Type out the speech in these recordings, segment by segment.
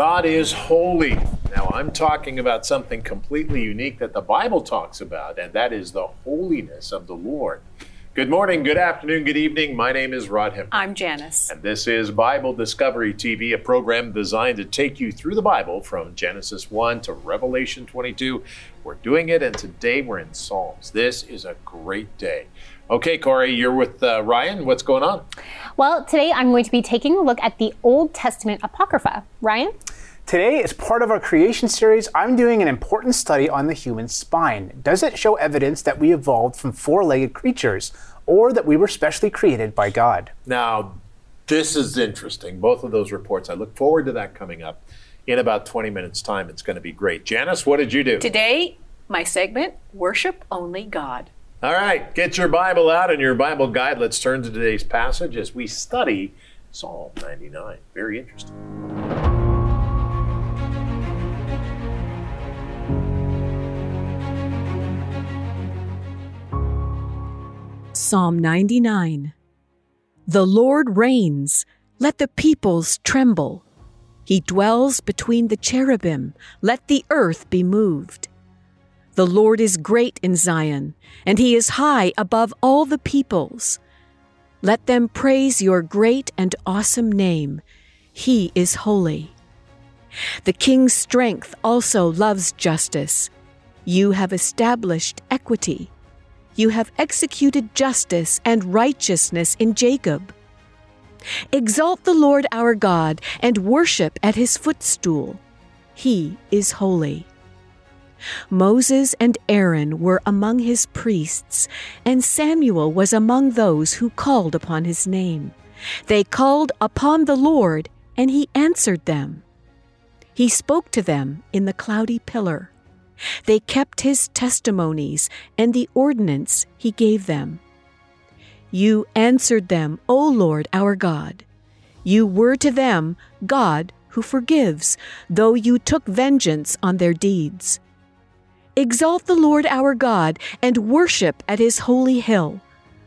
God is holy. Now, I'm talking about something completely unique that the Bible talks about, and that is the holiness of the Lord. Good morning, good afternoon, good evening. My name is Rod Hembree. I'm Janice. And this is Bible Discovery TV, a program designed to take you through the Bible from Genesis 1 to Revelation 22. We're doing it, and today we're in Psalms. This is a great day. Okay, Corey, you're with uh, Ryan. What's going on? Well, today I'm going to be taking a look at the Old Testament Apocrypha. Ryan? Today, as part of our creation series, I'm doing an important study on the human spine. Does it show evidence that we evolved from four legged creatures, or that we were specially created by God? Now, this is interesting. Both of those reports. I look forward to that coming up in about 20 minutes' time. It's going to be great. Janice, what did you do? Today, my segment Worship Only God. All right, get your Bible out and your Bible guide. Let's turn to today's passage as we study Psalm 99. Very interesting. Psalm 99 The Lord reigns, let the peoples tremble. He dwells between the cherubim, let the earth be moved. The Lord is great in Zion, and he is high above all the peoples. Let them praise your great and awesome name. He is holy. The king's strength also loves justice. You have established equity. You have executed justice and righteousness in Jacob. Exalt the Lord our God and worship at his footstool. He is holy. Moses and Aaron were among his priests, and Samuel was among those who called upon his name. They called upon the Lord, and he answered them. He spoke to them in the cloudy pillar. They kept his testimonies and the ordinance he gave them. You answered them, O Lord our God. You were to them God who forgives, though you took vengeance on their deeds. Exalt the Lord our God and worship at his holy hill,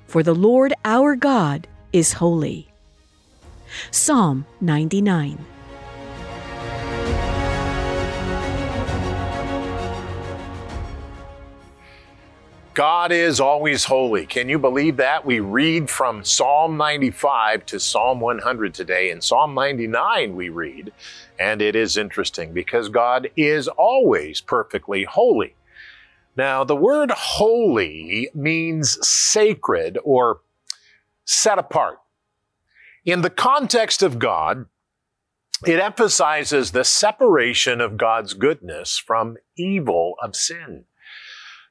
for the Lord our God is holy. Psalm 99. God is always holy. Can you believe that? We read from Psalm 95 to Psalm 100 today. In Psalm 99, we read, and it is interesting because God is always perfectly holy. Now, the word holy means sacred or set apart. In the context of God, it emphasizes the separation of God's goodness from evil of sin.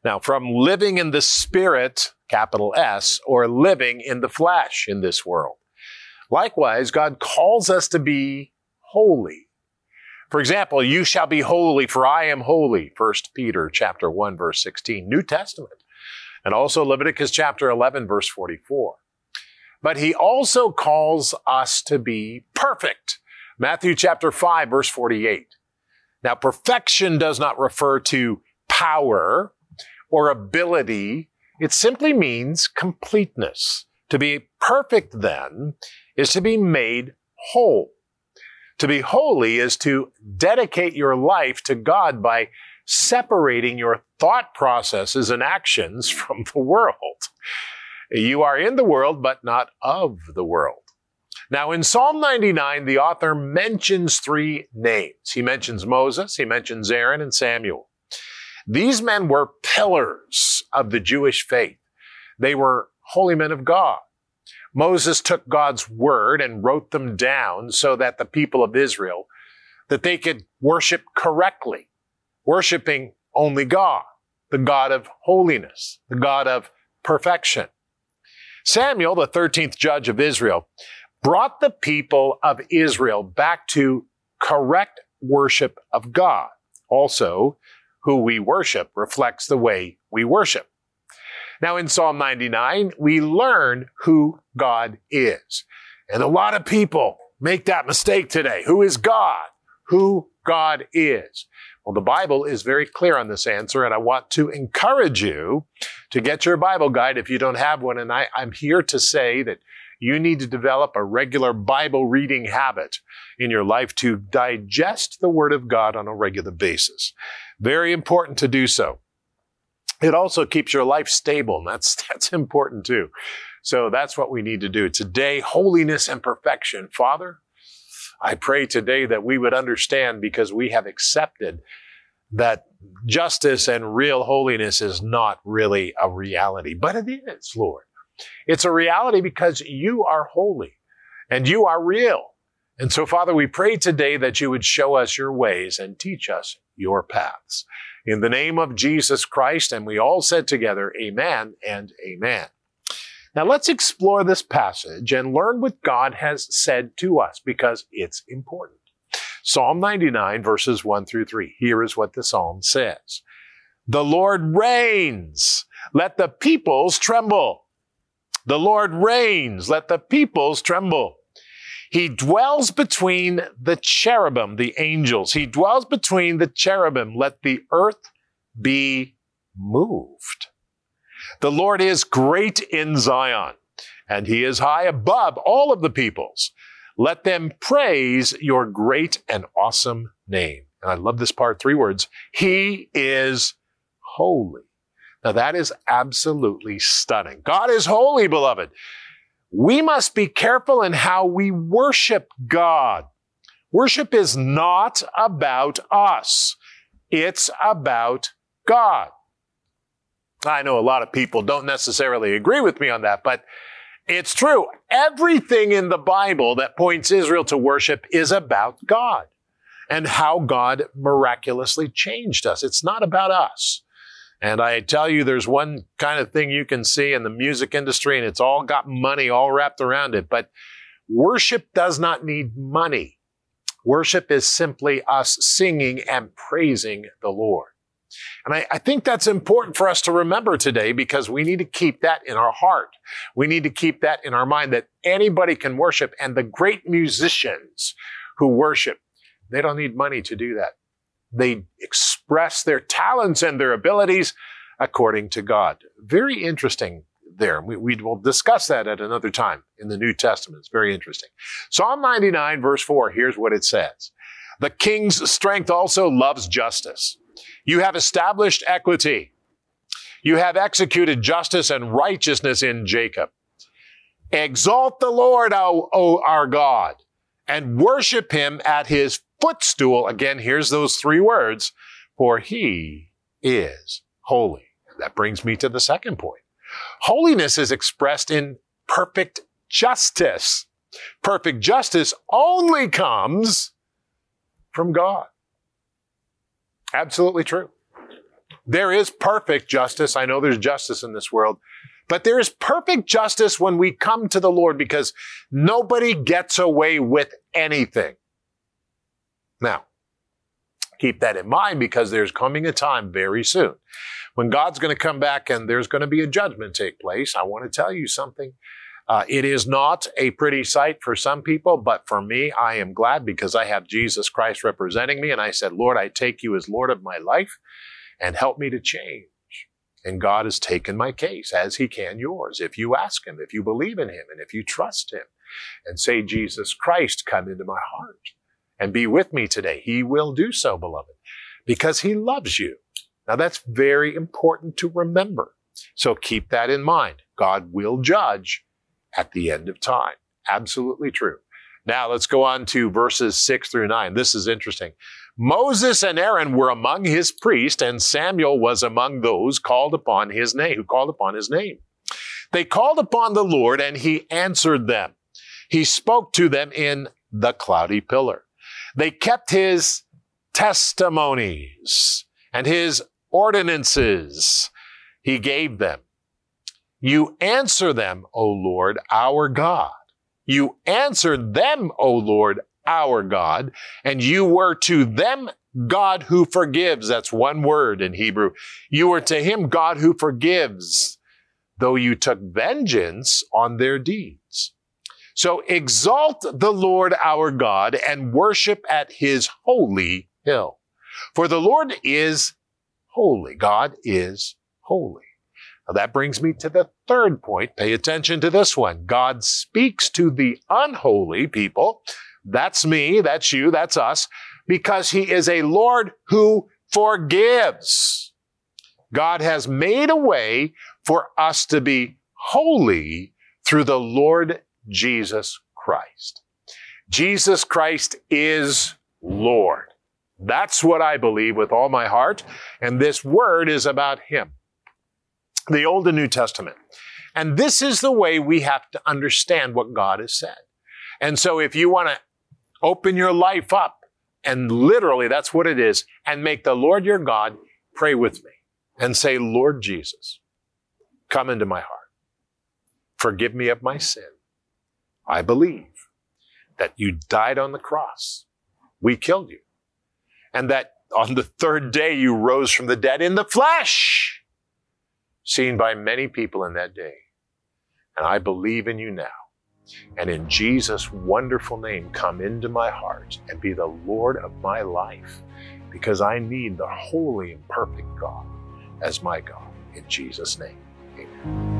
Now, from living in the spirit, capital S, or living in the flesh in this world. Likewise, God calls us to be holy. For example, you shall be holy for I am holy, 1 Peter chapter 1 verse 16, New Testament. And also Leviticus chapter 11 verse 44. But he also calls us to be perfect. Matthew chapter 5 verse 48. Now perfection does not refer to power or ability. It simply means completeness. To be perfect then is to be made whole. To be holy is to dedicate your life to God by separating your thought processes and actions from the world. You are in the world, but not of the world. Now, in Psalm 99, the author mentions three names. He mentions Moses, he mentions Aaron, and Samuel. These men were pillars of the Jewish faith. They were holy men of God. Moses took God's word and wrote them down so that the people of Israel, that they could worship correctly, worshiping only God, the God of holiness, the God of perfection. Samuel, the 13th judge of Israel, brought the people of Israel back to correct worship of God. Also, who we worship reflects the way we worship. Now, in Psalm 99, we learn who God is. And a lot of people make that mistake today. Who is God? Who God is. Well, the Bible is very clear on this answer, and I want to encourage you to get your Bible guide if you don't have one. And I, I'm here to say that You need to develop a regular Bible reading habit in your life to digest the Word of God on a regular basis. Very important to do so. It also keeps your life stable, that's, that's important too. So that's what we need to do. Today, holiness and perfection. Father, I pray today that we would understand because we have accepted that justice and real holiness is not really a reality, but it is, Lord. It's a reality because you are holy and you are real. And so, Father, we pray today that you would show us your ways and teach us your paths. In the name of Jesus Christ, and we all said together, Amen and Amen. Now let's explore this passage and learn what God has said to us because it's important. Psalm 99 verses 1 through 3. Here is what the Psalm says. The Lord reigns. Let the peoples tremble. The Lord reigns. Let the peoples tremble. He dwells between the cherubim, the angels. He dwells between the cherubim. Let the earth be moved. The Lord is great in Zion, and he is high above all of the peoples. Let them praise your great and awesome name. And I love this part, three words. He is holy. Now that is absolutely stunning. God is holy, beloved. We must be careful in how we worship God. Worship is not about us. It's about God. I know a lot of people don't necessarily agree with me on that, but it's true. Everything in the Bible that points Israel to worship is about God and how God miraculously changed us. It's not about us. And I tell you, there's one kind of thing you can see in the music industry, and it's all got money all wrapped around it. But worship does not need money. Worship is simply us singing and praising the Lord. And I, I, think that's important for us to remember today because we need to keep that in our heart. We need to keep that in our mind that anybody can worship and the great musicians who worship, they don't need money to do that. They express their talents and their abilities according to God. Very interesting there. We, we will discuss that at another time in the New Testament. It's very interesting. Psalm 99 verse 4, here's what it says. The king's strength also loves justice. You have established equity. You have executed justice and righteousness in Jacob. Exalt the Lord, O, o our God, and worship him at his footstool. Again, here's those three words, for he is holy. That brings me to the second point. Holiness is expressed in perfect justice. Perfect justice only comes from God. Absolutely true. There is perfect justice. I know there's justice in this world, but there is perfect justice when we come to the Lord because nobody gets away with anything. Now, keep that in mind because there's coming a time very soon when God's going to come back and there's going to be a judgment take place. I want to tell you something. Uh, it is not a pretty sight for some people, but for me, I am glad because I have Jesus Christ representing me. And I said, Lord, I take you as Lord of my life and help me to change. And God has taken my case as he can yours. If you ask him, if you believe in him, and if you trust him and say, Jesus Christ, come into my heart and be with me today, he will do so, beloved, because he loves you. Now that's very important to remember. So keep that in mind. God will judge at the end of time. Absolutely true. Now let's go on to verses six through nine. This is interesting. Moses and Aaron were among his priests, and Samuel was among those called upon his name, who called upon his name. They called upon the Lord, and he answered them. He spoke to them in the cloudy pillar. They kept his testimonies and his ordinances he gave them. You answer them, O Lord, our God. You answered them, O Lord, our God, and you were to them God who forgives. That's one word in Hebrew. You were to him God who forgives, though you took vengeance on their deeds. So exalt the Lord our God and worship at his holy hill. For the Lord is holy. God is holy. Now that brings me to the third point. Pay attention to this one. God speaks to the unholy people. That's me, that's you, that's us, because he is a Lord who forgives. God has made a way for us to be holy through the Lord Jesus Christ. Jesus Christ is Lord. That's what I believe with all my heart. And this word is about Him. The Old and New Testament. And this is the way we have to understand what God has said. And so if you want to open your life up, and literally that's what it is, and make the Lord your God pray with me and say, Lord Jesus, come into my heart. Forgive me of my sin. I believe that you died on the cross. We killed you and that on the third day you rose from the dead in the flesh, seen by many people in that day. And I believe in you now. And in Jesus' wonderful name, come into my heart and be the Lord of my life, because I need the holy and perfect God as my God. In Jesus' name, amen.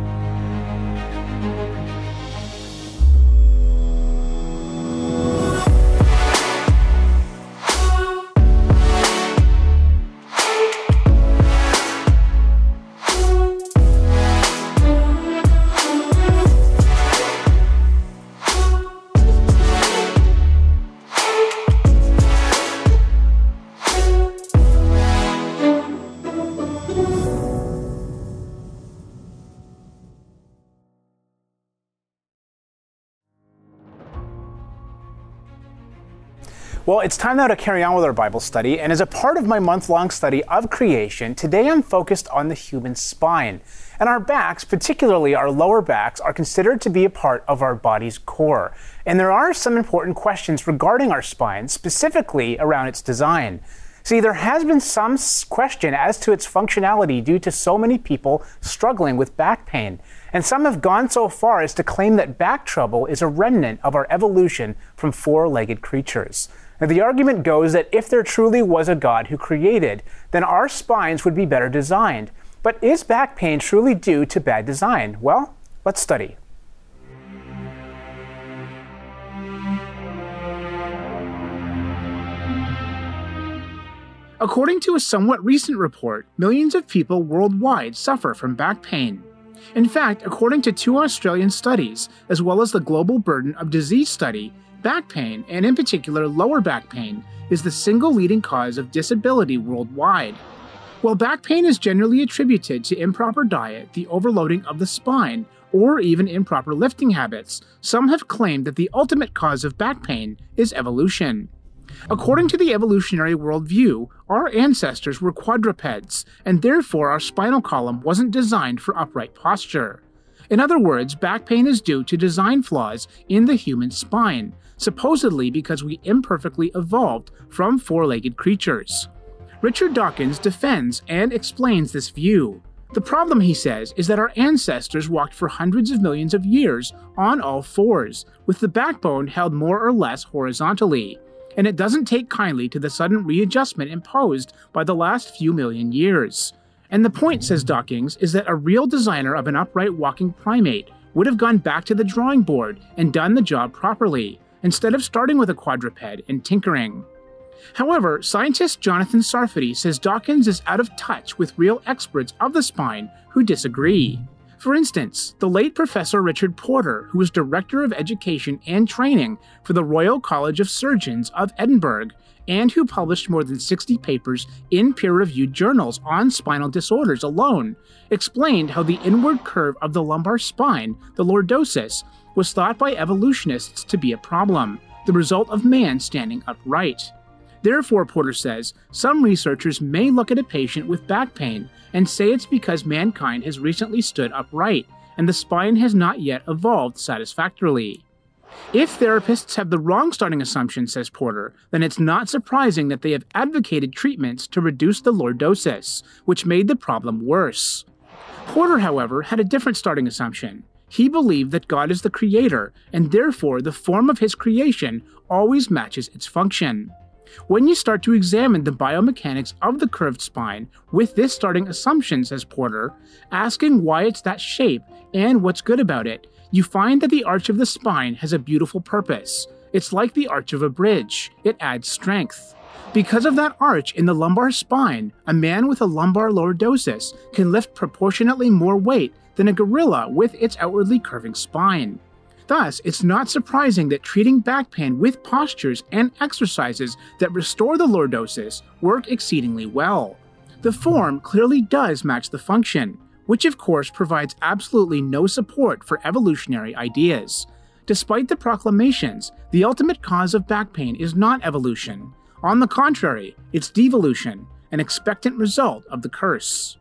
Well, it's time now to carry on with our Bible study, and as a part of my month long study of creation, today I'm focused on the human spine. And our backs, particularly our lower backs, are considered to be a part of our body's core. And there are some important questions regarding our spine, specifically around its design. See, there has been some question as to its functionality due to so many people struggling with back pain. And some have gone so far as to claim that back trouble is a remnant of our evolution from four legged creatures. Now, the argument goes that if there truly was a God who created, then our spines would be better designed. But is back pain truly due to bad design? Well, let's study. According to a somewhat recent report, millions of people worldwide suffer from back pain. In fact, according to two Australian studies, as well as the Global Burden of Disease study, Back pain, and in particular lower back pain, is the single leading cause of disability worldwide. While back pain is generally attributed to improper diet, the overloading of the spine, or even improper lifting habits, some have claimed that the ultimate cause of back pain is evolution. According to the evolutionary worldview, our ancestors were quadrupeds, and therefore our spinal column wasn't designed for upright posture. In other words, back pain is due to design flaws in the human spine, supposedly because we imperfectly evolved from four legged creatures. Richard Dawkins defends and explains this view. The problem, he says, is that our ancestors walked for hundreds of millions of years on all fours, with the backbone held more or less horizontally, and it doesn't take kindly to the sudden readjustment imposed by the last few million years. And the point, says Dawkins, is that a real designer of an upright walking primate would have gone back to the drawing board and done the job properly, instead of starting with a quadruped and tinkering. However, scientist Jonathan Sarfati says Dawkins is out of touch with real experts of the spine who disagree. For instance, the late Professor Richard Porter, who was Director of Education and Training for the Royal College of Surgeons of Edinburgh, and who published more than 60 papers in peer reviewed journals on spinal disorders alone, explained how the inward curve of the lumbar spine, the lordosis, was thought by evolutionists to be a problem, the result of man standing upright. Therefore, Porter says, some researchers may look at a patient with back pain and say it's because mankind has recently stood upright and the spine has not yet evolved satisfactorily. If therapists have the wrong starting assumption, says Porter, then it's not surprising that they have advocated treatments to reduce the lordosis, which made the problem worse. Porter, however, had a different starting assumption. He believed that God is the creator, and therefore the form of his creation always matches its function. When you start to examine the biomechanics of the curved spine with this starting assumption, says Porter, asking why it's that shape and what's good about it, you find that the arch of the spine has a beautiful purpose. It's like the arch of a bridge, it adds strength. Because of that arch in the lumbar spine, a man with a lumbar lordosis can lift proportionately more weight than a gorilla with its outwardly curving spine. Thus, it's not surprising that treating back pain with postures and exercises that restore the lordosis work exceedingly well. The form clearly does match the function, which of course provides absolutely no support for evolutionary ideas. Despite the proclamations, the ultimate cause of back pain is not evolution. On the contrary, it's devolution, an expectant result of the curse.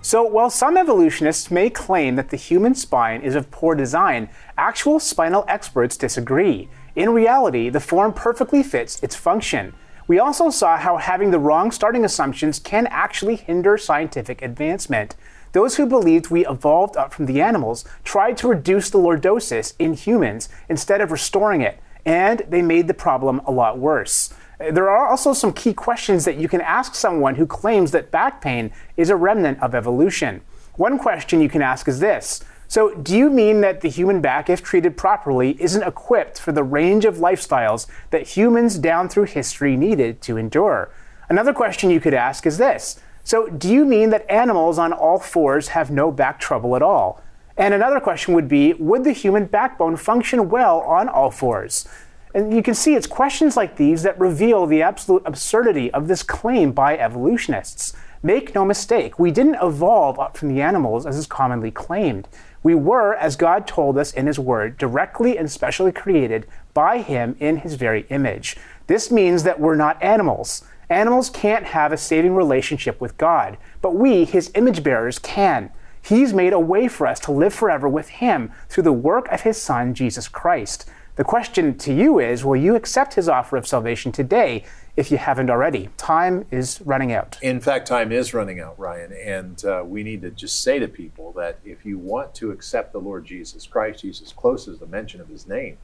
So, while some evolutionists may claim that the human spine is of poor design, actual spinal experts disagree. In reality, the form perfectly fits its function. We also saw how having the wrong starting assumptions can actually hinder scientific advancement. Those who believed we evolved up from the animals tried to reduce the lordosis in humans instead of restoring it, and they made the problem a lot worse. There are also some key questions that you can ask someone who claims that back pain is a remnant of evolution. One question you can ask is this So, do you mean that the human back, if treated properly, isn't equipped for the range of lifestyles that humans down through history needed to endure? Another question you could ask is this So, do you mean that animals on all fours have no back trouble at all? And another question would be Would the human backbone function well on all fours? And you can see it's questions like these that reveal the absolute absurdity of this claim by evolutionists. Make no mistake, we didn't evolve up from the animals as is commonly claimed. We were, as God told us in His Word, directly and specially created by Him in His very image. This means that we're not animals. Animals can't have a saving relationship with God, but we, His image bearers, can. He's made a way for us to live forever with Him through the work of His Son, Jesus Christ. The question to you is will you accept his offer of salvation today if you haven't already? Time is running out. In fact, time is running out, Ryan, and uh, we need to just say to people that if you want to accept the Lord Jesus Christ, he's as close as the mention of his name,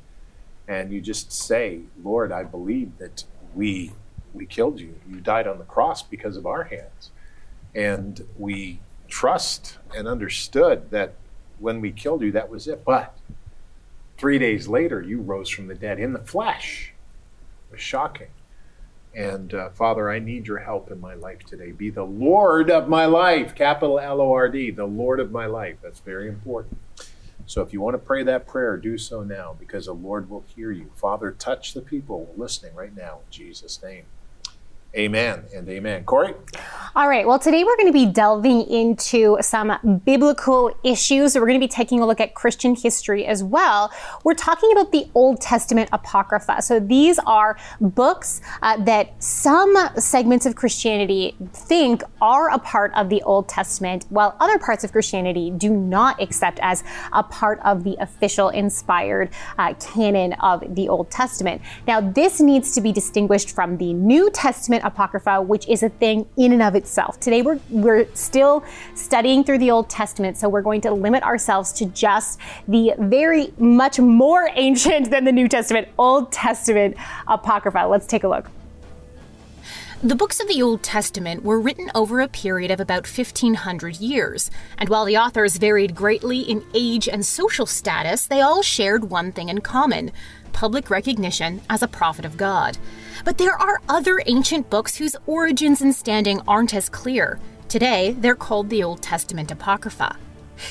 and you just say, Lord, I believe that we we killed you. You died on the cross because of our hands. And we trust and understood that when we killed you, that was it. But Three days later, you rose from the dead in the flesh. It was shocking. And uh, Father, I need your help in my life today. Be the Lord of my life, capital L O R D, the Lord of my life. That's very important. So if you want to pray that prayer, do so now because the Lord will hear you. Father, touch the people listening right now in Jesus' name. Amen and amen. Corey? All right. Well, today we're going to be delving into some biblical issues. We're going to be taking a look at Christian history as well. We're talking about the Old Testament Apocrypha. So these are books uh, that some segments of Christianity think are a part of the Old Testament, while other parts of Christianity do not accept as a part of the official inspired uh, canon of the Old Testament. Now, this needs to be distinguished from the New Testament Apocrypha, which is a thing in and of itself. Today we're, we're still studying through the Old Testament, so we're going to limit ourselves to just the very much more ancient than the New Testament Old Testament Apocrypha. Let's take a look. The books of the Old Testament were written over a period of about 1500 years, and while the authors varied greatly in age and social status, they all shared one thing in common public recognition as a prophet of God. But there are other ancient books whose origins and standing aren't as clear. Today, they're called the Old Testament Apocrypha.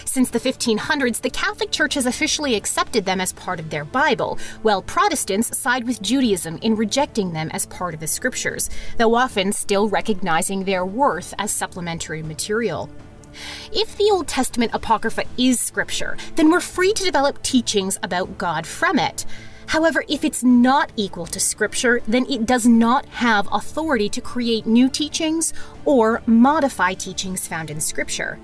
Since the 1500s, the Catholic Church has officially accepted them as part of their Bible, while Protestants side with Judaism in rejecting them as part of the Scriptures, though often still recognizing their worth as supplementary material. If the Old Testament Apocrypha is Scripture, then we're free to develop teachings about God from it. However, if it's not equal to Scripture, then it does not have authority to create new teachings or modify teachings found in Scripture.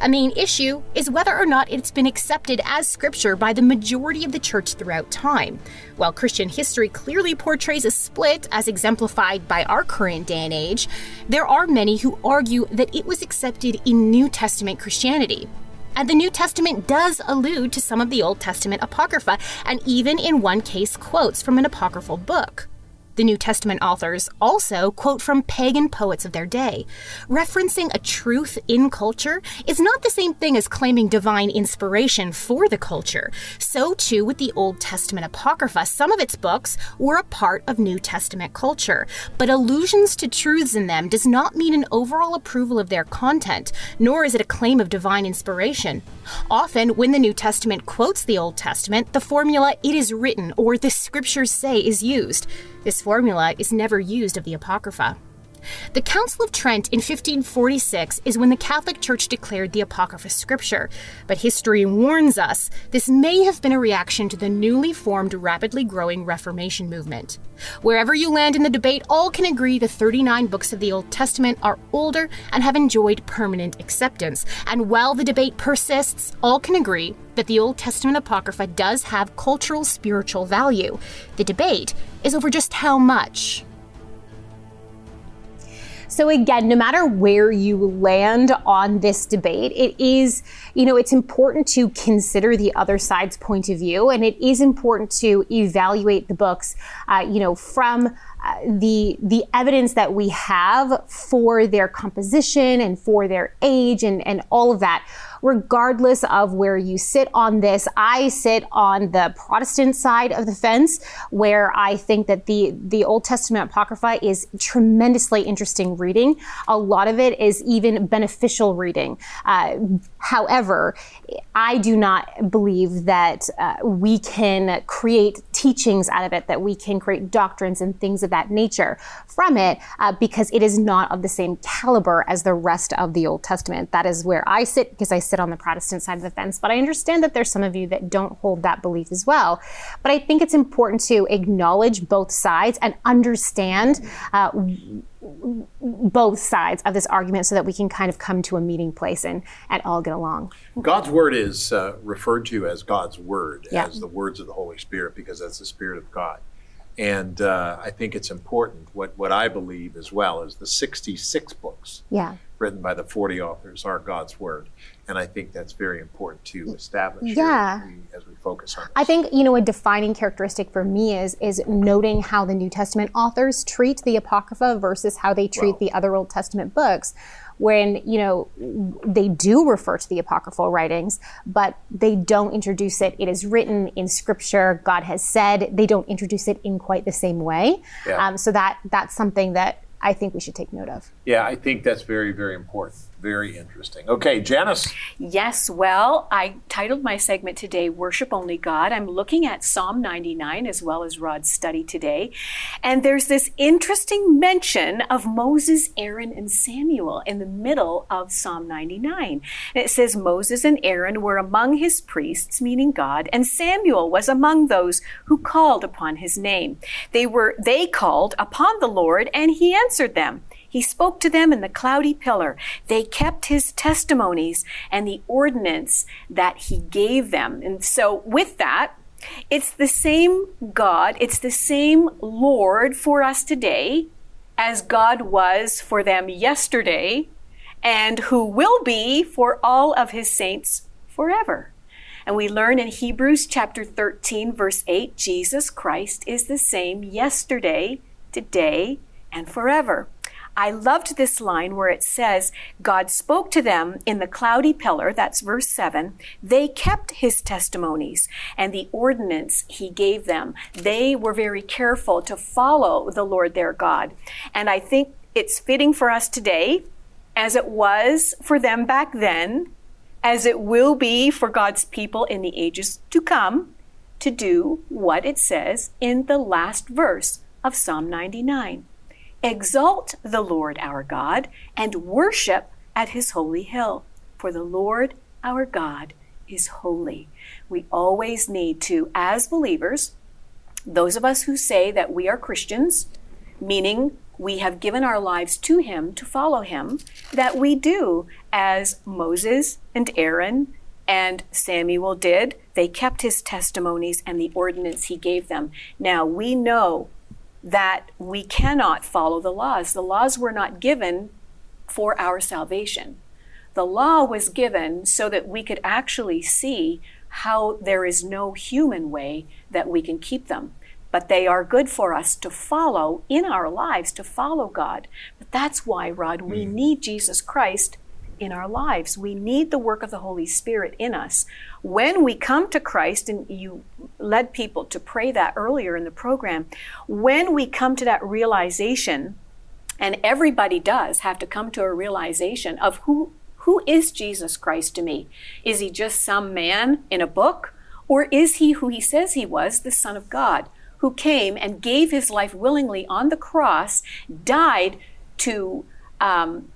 A main issue is whether or not it's been accepted as scripture by the majority of the church throughout time. While Christian history clearly portrays a split, as exemplified by our current day and age, there are many who argue that it was accepted in New Testament Christianity. And the New Testament does allude to some of the Old Testament Apocrypha, and even in one case quotes from an apocryphal book. The New Testament authors also quote from pagan poets of their day. Referencing a truth in culture is not the same thing as claiming divine inspiration for the culture. So, too, with the Old Testament Apocrypha, some of its books were a part of New Testament culture, but allusions to truths in them does not mean an overall approval of their content, nor is it a claim of divine inspiration. Often, when the New Testament quotes the Old Testament, the formula, it is written, or the scriptures say, is used. This formula is never used of the Apocrypha. The Council of Trent in 1546 is when the Catholic Church declared the Apocrypha scripture, but history warns us this may have been a reaction to the newly formed, rapidly growing Reformation movement. Wherever you land in the debate, all can agree the 39 books of the Old Testament are older and have enjoyed permanent acceptance. And while the debate persists, all can agree that the Old Testament Apocrypha does have cultural spiritual value. The debate is over just how much. So again, no matter where you land on this debate, it is, you know, it's important to consider the other side's point of view, and it is important to evaluate the books, uh, you know, from uh, the the evidence that we have for their composition and for their age and and all of that regardless of where you sit on this. I sit on the Protestant side of the fence, where I think that the the Old Testament Apocrypha is tremendously interesting reading. A lot of it is even beneficial reading. Uh, however, I do not believe that uh, we can create teachings out of it, that we can create doctrines and things of that nature from it, uh, because it is not of the same caliber as the rest of the Old Testament. That is where I sit because I sit on the Protestant side of the fence. But I understand that there's some of you that don't hold that belief as well. But I think it's important to acknowledge both sides and understand. Uh, both sides of this argument so that we can kind of come to a meeting place and, and all get along. God's word is uh, referred to as God's word, Yeah. as the words of the Holy Spirit, because that's the Spirit of God. And uh, I think it's important. What, what I believe as well is the 66 books Yeah. written by the 40 authors are God's word. And I think that's very important to establish Yeah. as, we, as we focus on this. I think you know a defining characteristic for me is is noting how the New Testament authors treat the Apocrypha versus how they treat Wow. the other Old Testament books. When you know they do refer to the apocryphal writings, but they don't introduce it. It is written in Scripture. God has said. They don't introduce it in quite the same way. Yeah. Um, so that that's something that I think we should take note of. Yeah, I think that's very, very important. Very interesting. Okay, Janice. Yes, well, I titled my segment today Worship Only God. I'm looking at Psalm 99 as well as Rod's study today. And there's this interesting mention of Moses, Aaron, and Samuel in the middle of Psalm 99. And it says Moses and Aaron were among his priests, meaning God, and Samuel was among those who called upon his name. They were they called upon the Lord and he answered them. He spoke to them in the cloudy pillar. They kept his testimonies and the ordinance that he gave them. And so, with that, it's the same God, it's the same Lord for us today as God was for them yesterday and who will be for all of his saints forever. And we learn in Hebrews chapter 13, verse 8 Jesus Christ is the same yesterday, today, and forever. I loved this line where it says, God spoke to them in the cloudy pillar, that's verse 7. They kept his testimonies and the ordinance he gave them. They were very careful to follow the Lord their God. And I think it's fitting for us today, as it was for them back then, as it will be for God's people in the ages to come, to do what it says in the last verse of Psalm 99. Exalt the Lord our God and worship at his holy hill, for the Lord our God is holy. We always need to, as believers, those of us who say that we are Christians, meaning we have given our lives to Him to follow Him, that we do as Moses and Aaron and Samuel did. They kept His testimonies and the ordinance He gave them. Now we know that we cannot follow the laws. The laws were not given for our salvation. The law was given so that we could actually see how there is no human way that we can keep them. But they are good for us to follow in our lives, to follow God. But that's why, Rod, we Mm. need Jesus Christ in our lives. We need the work of the Holy Spirit in us. When we come to Christ, and you led people to pray that earlier in the program, when we come to that realization, and everybody does have to come to a realization of who who is Jesus Christ to me? Is he just some man in a book? Or is he who he says he was, the Son of God, who came and gave his life willingly on the cross, died to um,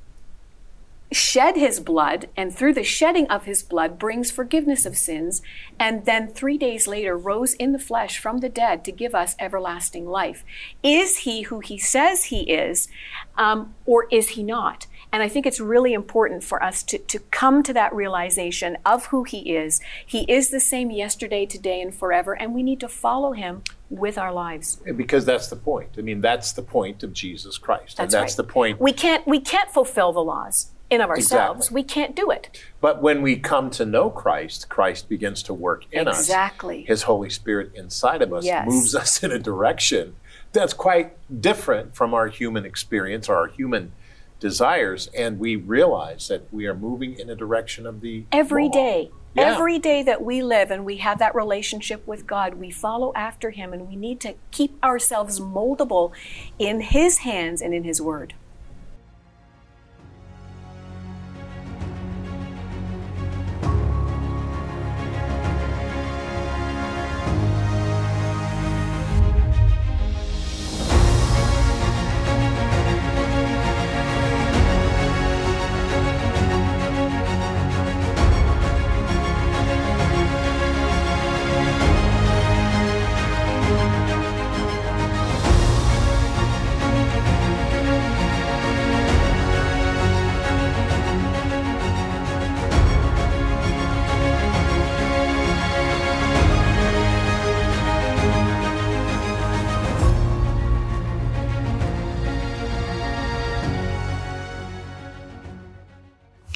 shed his blood, and through the shedding of his blood brings forgiveness of sins, and then three days later rose in the flesh from the dead to give us everlasting life. Is he who he says he is, um, or is he not? And I think it's really important for us to, to come to that realization of who he is. He is the same yesterday, today, and forever, and we need to follow him with our lives. Because that's the point. I mean, that's the point of Jesus Christ. and That's that's right. the point. We can't we can't fulfill the laws in of ourselves. Exactly. We can't do it. But when we come to know Christ, Christ begins to work in us. Exactly. His Holy Spirit inside of us Yes. moves us in a direction that's quite different from our human experience or our human desires. And we realize that we are moving in a direction of the Every law. day. Yeah. Every day that we live and we have that relationship with God, we follow after Him and we need to keep ourselves moldable in His hands and in His Word.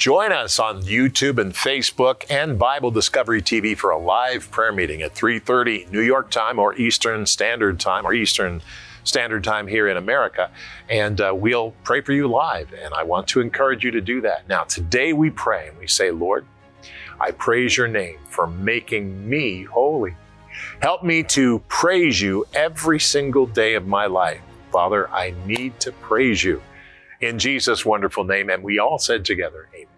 Join us on YouTube and Facebook and Bible Discovery TV for a live prayer meeting at 3:30 New York time or Eastern Standard Time or Eastern Standard Time here in America, and uh, we'll pray for you live. And I want to encourage you to do that. Now, today we pray and we say, Lord, I praise your name for making me holy. Help me to praise you every single day of my life. Father, I need to praise you in Jesus' wonderful name. And we all said together, Amen.